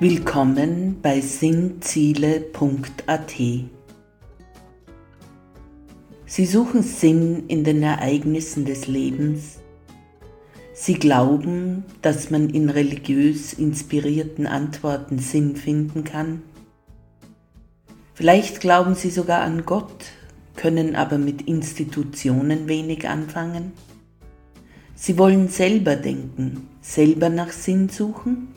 Willkommen bei sinnziele.at. Sie suchen Sinn in den Ereignissen des Lebens. Sie glauben, dass man in religiös inspirierten Antworten Sinn finden kann. Vielleicht glauben Sie sogar an Gott, können aber mit Institutionen wenig anfangen. Sie wollen selber denken, selber nach Sinn suchen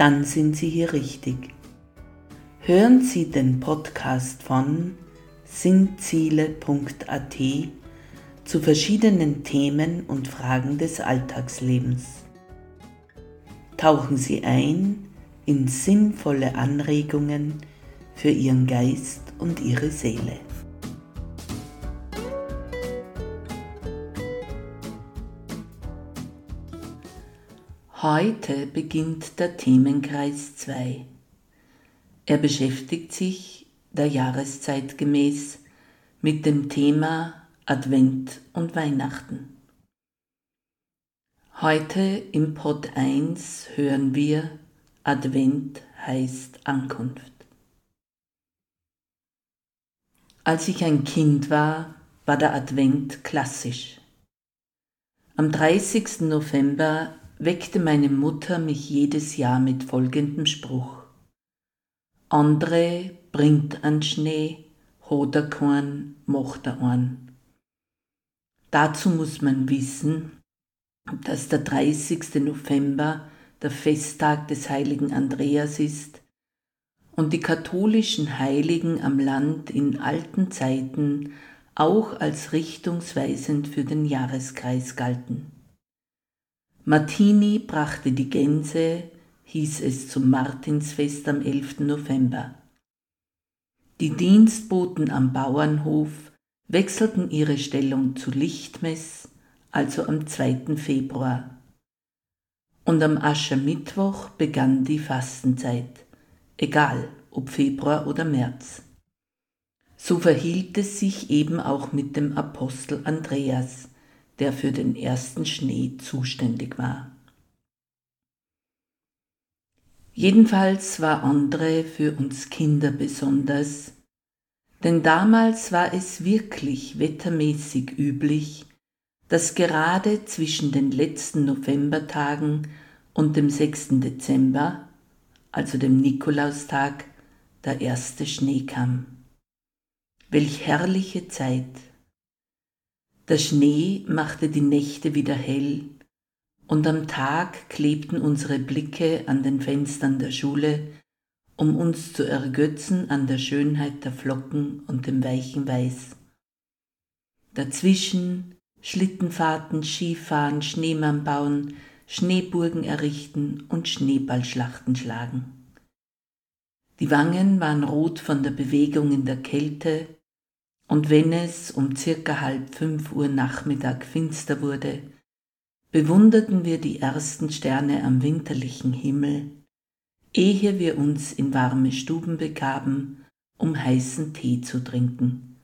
dann sind Sie hier richtig. Hören Sie den Podcast von sinnziele.at zu verschiedenen Themen und Fragen des Alltagslebens. Tauchen Sie ein in sinnvolle Anregungen für Ihren Geist und Ihre Seele. Heute beginnt der Themenkreis 2. Er beschäftigt sich der Jahreszeit gemäß mit dem Thema Advent und Weihnachten. Heute im Pod 1 hören wir Advent heißt Ankunft. Als ich ein Kind war, war der Advent klassisch. Am 30. November weckte meine Mutter mich jedes Jahr mit folgendem Spruch. Andre bringt an Schnee, er keinen, macht er einen. Dazu muss man wissen, dass der 30. November der Festtag des heiligen Andreas ist und die katholischen Heiligen am Land in alten Zeiten auch als richtungsweisend für den Jahreskreis galten. Martini brachte die Gänse, hieß es zum Martinsfest am 11. November. Die Dienstboten am Bauernhof wechselten ihre Stellung zu Lichtmess, also am 2. Februar. Und am Aschermittwoch begann die Fastenzeit, egal ob Februar oder März. So verhielt es sich eben auch mit dem Apostel Andreas, der für den ersten Schnee zuständig war. Jedenfalls war Andre für uns Kinder besonders, denn damals war es wirklich wettermäßig üblich, dass gerade zwischen den letzten Novembertagen und dem 6. Dezember, also dem Nikolaustag, der erste Schnee kam. Welch herrliche Zeit! Der Schnee machte die Nächte wieder hell, und am Tag klebten unsere Blicke an den Fenstern der Schule, um uns zu ergötzen an der Schönheit der Flocken und dem weichen Weiß. Dazwischen Schlittenfahrten, Skifahren, Schneemann bauen, Schneeburgen errichten und Schneeballschlachten schlagen. Die Wangen waren rot von der Bewegung in der Kälte, und wenn es um circa halb fünf Uhr Nachmittag finster wurde, bewunderten wir die ersten Sterne am winterlichen Himmel, ehe wir uns in warme Stuben begaben, um heißen Tee zu trinken.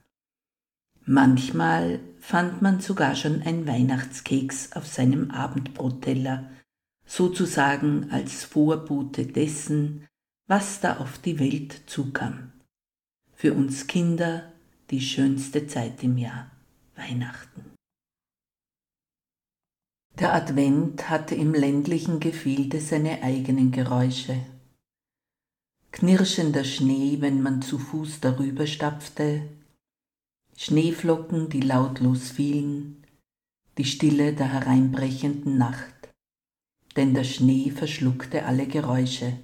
Manchmal fand man sogar schon ein Weihnachtskeks auf seinem Abendbrotteller, sozusagen als Vorbote dessen, was da auf die Welt zukam. Für uns Kinder die schönste Zeit im Jahr, Weihnachten. Der Advent hatte im ländlichen Gefilde seine eigenen Geräusche. Knirschender Schnee, wenn man zu Fuß darüber stapfte, Schneeflocken, die lautlos fielen, die Stille der hereinbrechenden Nacht, denn der Schnee verschluckte alle Geräusche.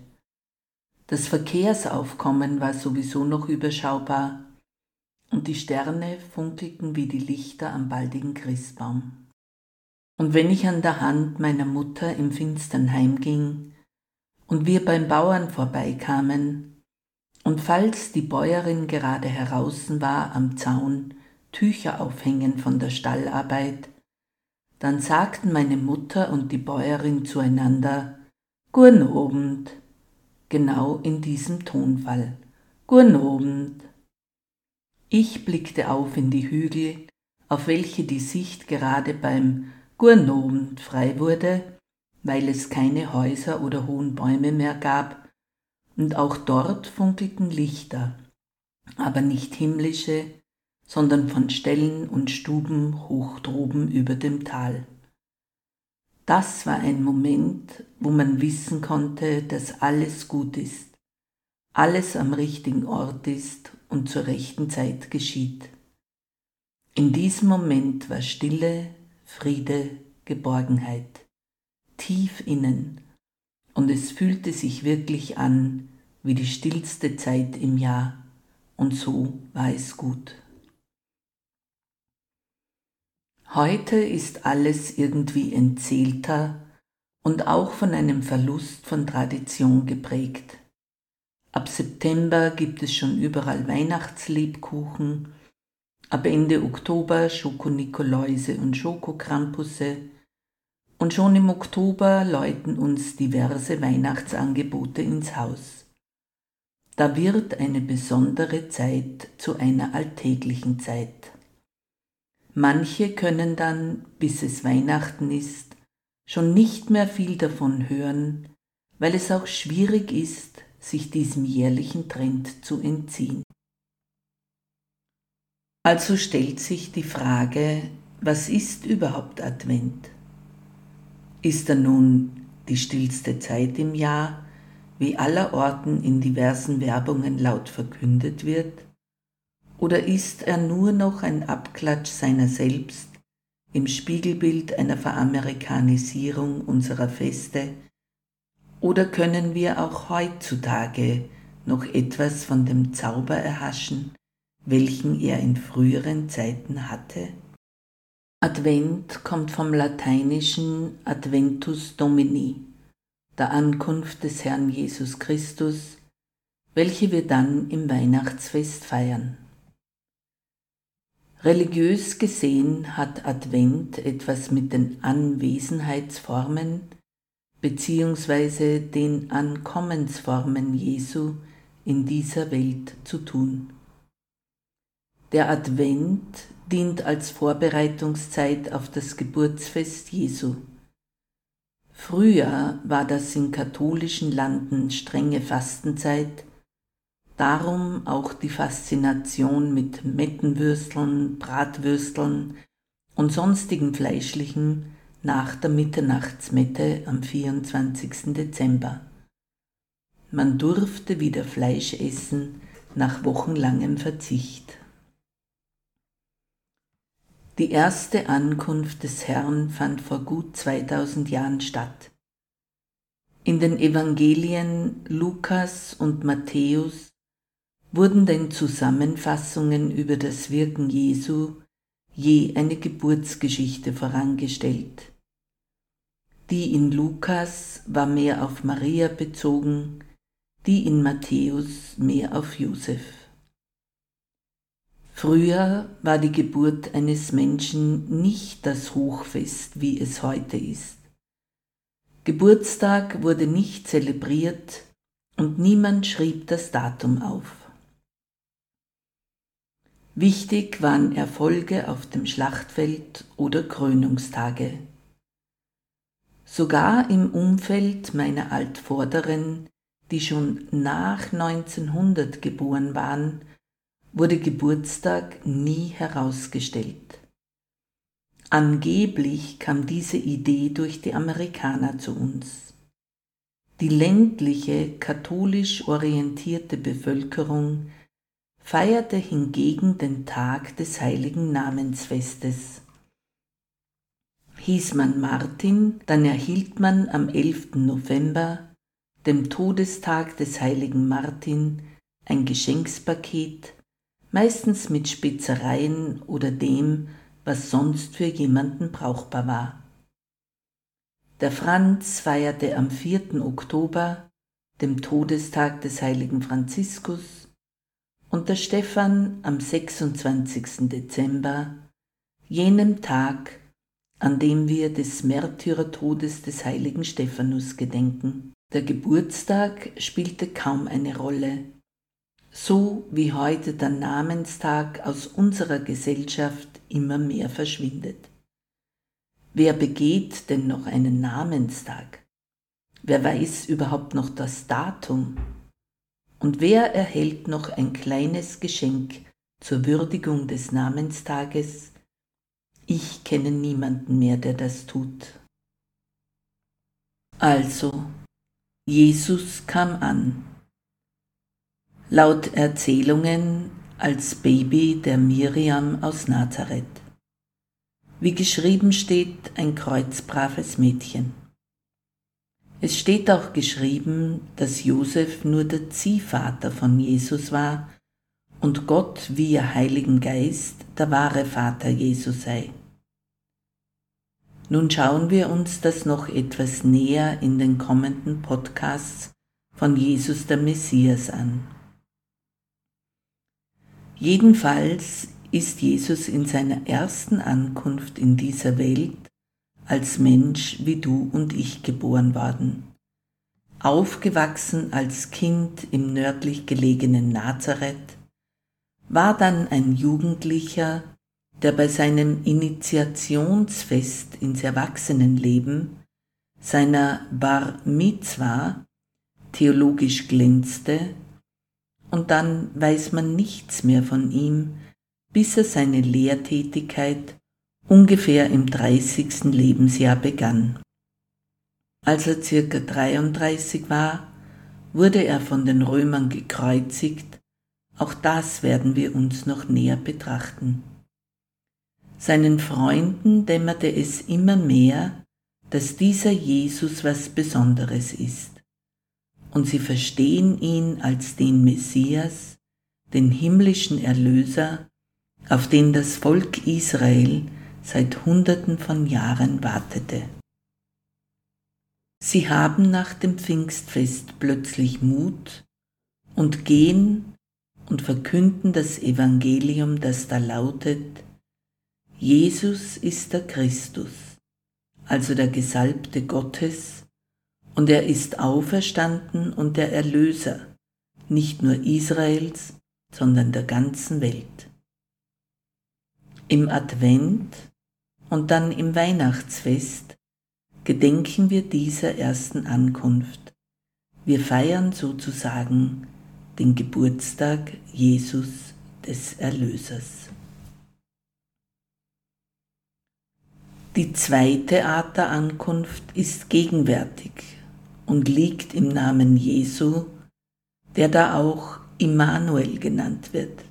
Das Verkehrsaufkommen war sowieso noch überschaubar, und die Sterne funkelten wie die Lichter am baldigen Christbaum. Und wenn ich an der Hand meiner Mutter im Finstern heimging und wir beim Bauern vorbeikamen, und falls die Bäuerin gerade heraußen war am Zaun, Tücher aufhängen von der Stallarbeit, dann sagten meine Mutter und die Bäuerin zueinander Gurn obend, genau in diesem Tonfall. Gurn obend. Ich blickte auf in die Hügel, auf welche die Sicht gerade beim Gurnobend frei wurde, weil es keine Häuser oder hohen Bäume mehr gab und auch dort funkelten Lichter, aber nicht himmlische, sondern von Ställen und Stuben hoch droben über dem Tal. Das war ein Moment, wo man wissen konnte, dass alles gut ist, alles am richtigen Ort ist und zur rechten Zeit geschieht. In diesem Moment war Stille, Friede, Geborgenheit, tief innen, und es fühlte sich wirklich an wie die stillste Zeit im Jahr, und so war es gut. Heute ist alles irgendwie entzählter und auch von einem Verlust von Tradition geprägt. Ab September gibt es schon überall Weihnachtslebkuchen, ab Ende Oktober Schokonikoläuse und Schokokrampusse und schon im Oktober läuten uns diverse Weihnachtsangebote ins Haus. Da wird eine besondere Zeit zu einer alltäglichen Zeit. Manche können dann, bis es Weihnachten ist, schon nicht mehr viel davon hören, weil es auch schwierig ist, sich diesem jährlichen Trend zu entziehen. Also stellt sich die Frage, was ist überhaupt Advent? Ist er nun die stillste Zeit im Jahr, wie allerorten in diversen Werbungen laut verkündet wird? Oder ist er nur noch ein Abklatsch seiner selbst im Spiegelbild einer Veramerikanisierung unserer Feste? Oder können wir auch heutzutage noch etwas von dem Zauber erhaschen, welchen er in früheren Zeiten hatte? Advent kommt vom lateinischen Adventus Domini, der Ankunft des Herrn Jesus Christus, welche wir dann im Weihnachtsfest feiern. Religiös gesehen hat Advent etwas mit den Anwesenheitsformen bzw. den Ankommensformen Jesu in dieser Welt zu tun. Der Advent dient als Vorbereitungszeit auf das Geburtsfest Jesu. Früher war das in katholischen Landen strenge Fastenzeit Darum auch die Faszination mit Mettenwürsteln, Bratwürsteln und sonstigen Fleischlichen nach der Mitternachtsmette am 24. Dezember. Man durfte wieder Fleisch essen nach wochenlangem Verzicht. Die erste Ankunft des Herrn fand vor gut 2000 Jahren statt. In den Evangelien Lukas und Matthäus wurden den Zusammenfassungen über das Wirken Jesu je eine Geburtsgeschichte vorangestellt. Die in Lukas war mehr auf Maria bezogen, die in Matthäus mehr auf Josef. Früher war die Geburt eines Menschen nicht das Hochfest, wie es heute ist. Geburtstag wurde nicht zelebriert und niemand schrieb das Datum auf. Wichtig waren Erfolge auf dem Schlachtfeld oder Krönungstage. Sogar im Umfeld meiner Altvorderen, die schon nach 1900 geboren waren, wurde Geburtstag nie herausgestellt. Angeblich kam diese Idee durch die Amerikaner zu uns. Die ländliche, katholisch orientierte Bevölkerung feierte hingegen den Tag des heiligen Namensfestes. Hieß man Martin, dann erhielt man am 11. November, dem Todestag des heiligen Martin, ein Geschenkspaket, meistens mit Spezereien oder dem, was sonst für jemanden brauchbar war. Der Franz feierte am 4. Oktober, dem Todestag des heiligen Franziskus, und der Stephan am 26. Dezember, jenem Tag, an dem wir des Märtyrertodes des heiligen Stephanus gedenken. Der Geburtstag spielte kaum eine Rolle, so wie heute der Namenstag aus unserer Gesellschaft immer mehr verschwindet. Wer begeht denn noch einen Namenstag? Wer weiß überhaupt noch das Datum? Und wer erhält noch ein kleines Geschenk zur Würdigung des Namenstages? Ich kenne niemanden mehr, der das tut. Also, Jesus kam an. Laut Erzählungen als Baby der Miriam aus Nazareth. Wie geschrieben steht, ein kreuzbraves Mädchen. Es steht auch geschrieben, dass Josef nur der Ziehvater von Jesus war und Gott via Heiligen Geist der wahre Vater Jesu sei. Nun schauen wir uns das noch etwas näher in den kommenden Podcasts von Jesus der Messias an. Jedenfalls ist Jesus in seiner ersten Ankunft in dieser Welt als Mensch wie du und ich geboren worden. Aufgewachsen als Kind im nördlich gelegenen Nazareth, war dann ein Jugendlicher, der bei seinem Initiationsfest ins Erwachsenenleben, seiner Bar Mitzwa, theologisch glänzte, und dann weiß man nichts mehr von ihm, bis er seine Lehrtätigkeit ungefähr im 30. Lebensjahr begann. Als er circa 33 war, wurde er von den Römern gekreuzigt, auch das werden wir uns noch näher betrachten. Seinen Freunden dämmerte es immer mehr, dass dieser Jesus was Besonderes ist, und sie verstehen ihn als den Messias, den himmlischen Erlöser, auf den das Volk Israel seit Hunderten von Jahren wartete. Sie haben nach dem Pfingstfest plötzlich Mut und gehen und verkünden das Evangelium, das da lautet, Jesus ist der Christus, also der Gesalbte Gottes, und er ist auferstanden und der Erlöser, nicht nur Israels, sondern der ganzen Welt. Im Advent und dann im Weihnachtsfest gedenken wir dieser ersten Ankunft. Wir feiern sozusagen den Geburtstag Jesus des Erlösers. Die zweite Art der Ankunft ist gegenwärtig und liegt im Namen Jesu, der da auch Immanuel genannt wird.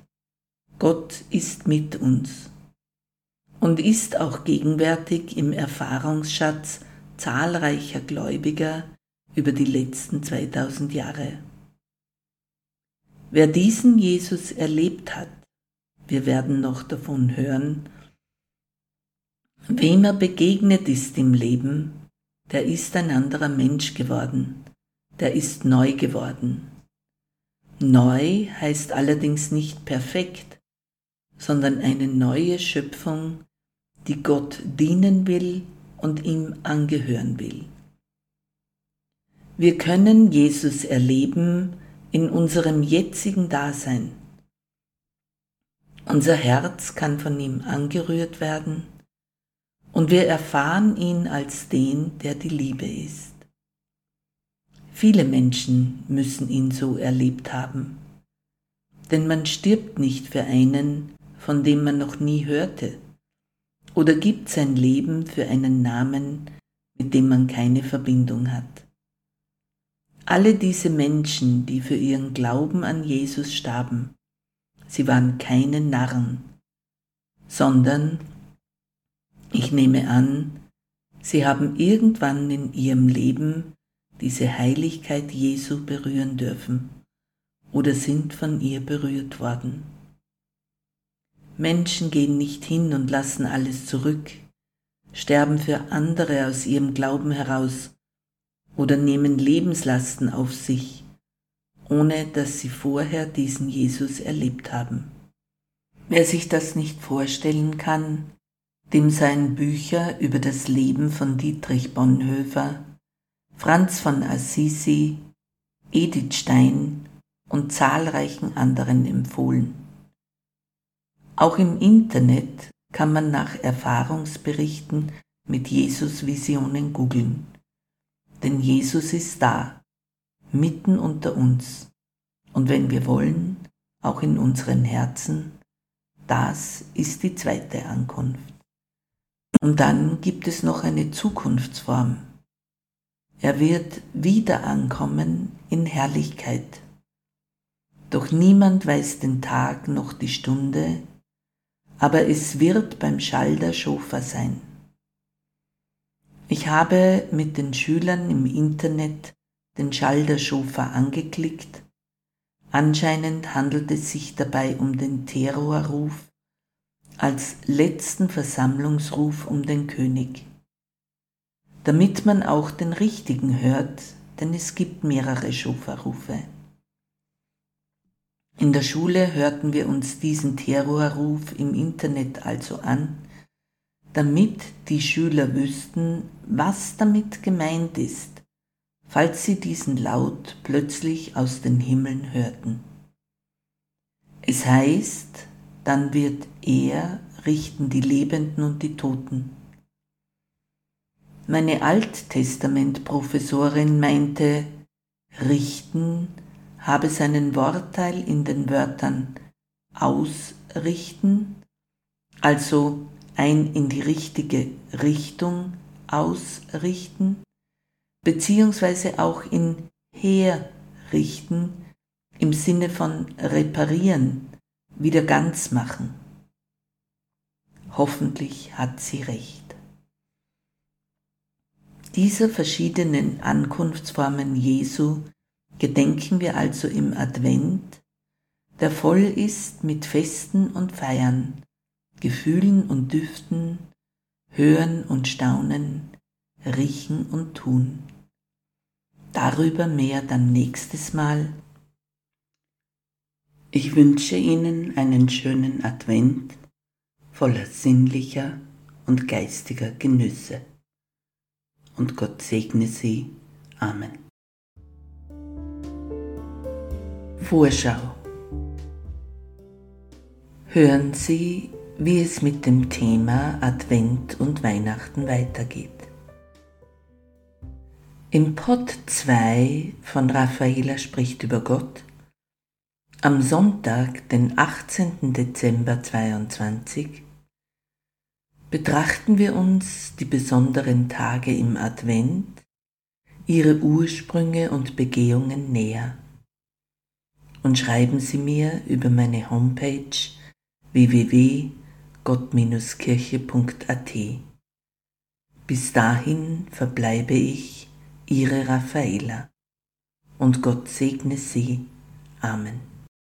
Gott ist mit uns und ist auch gegenwärtig im Erfahrungsschatz zahlreicher Gläubiger über die letzten 2000 Jahre. Wer diesen Jesus erlebt hat, wir werden noch davon hören, wem er begegnet ist im Leben, der ist ein anderer Mensch geworden, der ist neu geworden. Neu heißt allerdings nicht perfekt, sondern eine neue Schöpfung, die Gott dienen will und ihm angehören will. Wir können Jesus erleben in unserem jetzigen Dasein. Unser Herz kann von ihm angerührt werden und wir erfahren ihn als den, der die Liebe ist. Viele Menschen müssen ihn so erlebt haben, denn man stirbt nicht für einen, von dem man noch nie hörte, oder gibt sein Leben für einen Namen, mit dem man keine Verbindung hat. Alle diese Menschen, die für ihren Glauben an Jesus starben, sie waren keine Narren, sondern, ich nehme an, sie haben irgendwann in ihrem Leben diese Heiligkeit Jesu berühren dürfen oder sind von ihr berührt worden. Menschen gehen nicht hin und lassen alles zurück, sterben für andere aus ihrem Glauben heraus oder nehmen Lebenslasten auf sich, ohne dass sie vorher diesen Jesus erlebt haben. Wer sich das nicht vorstellen kann, dem seien Bücher über das Leben von Dietrich Bonhoeffer, Franz von Assisi, Edith Stein und zahlreichen anderen empfohlen. Auch im Internet kann man nach Erfahrungsberichten mit Jesus-Visionen googeln. Denn Jesus ist da, mitten unter uns, und wenn wir wollen, auch in unseren Herzen, das ist die zweite Ankunft. Und dann gibt es noch eine Zukunftsform. Er wird wieder ankommen in Herrlichkeit. Doch niemand weiß den Tag noch die Stunde, aber es wird beim Schall der Schofa sein. Ich habe mit den Schülern im Internet den Schall der Schofa angeklickt. Anscheinend handelt es sich dabei um den Terrorruf als letzten Versammlungsruf um den König. Damit man auch den richtigen hört, denn es gibt mehrere Schofa-Rufe. In der Schule hörten wir uns diesen Terrorruf im Internet also an, damit die Schüler wüssten, was damit gemeint ist, falls sie diesen Laut plötzlich aus den Himmeln hörten. Es heißt, dann wird er richten die Lebenden und die Toten. Meine Alttestamentprofessorin meinte, richten habe seinen Wortteil in den Wörtern ausrichten, also ein in die richtige Richtung ausrichten, beziehungsweise auch in herrichten im Sinne von reparieren, wieder ganz machen. Hoffentlich hat sie recht. Dieser verschiedenen Ankunftsformen Jesu gedenken wir also im Advent, der voll ist mit Festen und Feiern, Gefühlen und Düften, Hören und Staunen, Riechen und Tun. Darüber mehr dann nächstes Mal. Ich wünsche Ihnen einen schönen Advent voller sinnlicher und geistiger Genüsse. Und Gott segne Sie. Amen. Vorschau. Hören Sie, wie es mit dem Thema Advent und Weihnachten weitergeht. Im Pod 2 von Raffaela spricht über Gott am Sonntag, den 18. Dezember 22, betrachten wir uns die besonderen Tage im Advent, ihre Ursprünge und Begehungen näher und schreiben Sie mir über meine Homepage www.gott-kirche.at. Bis dahin verbleibe ich, Ihre Raffaela. Und Gott segne Sie. Amen.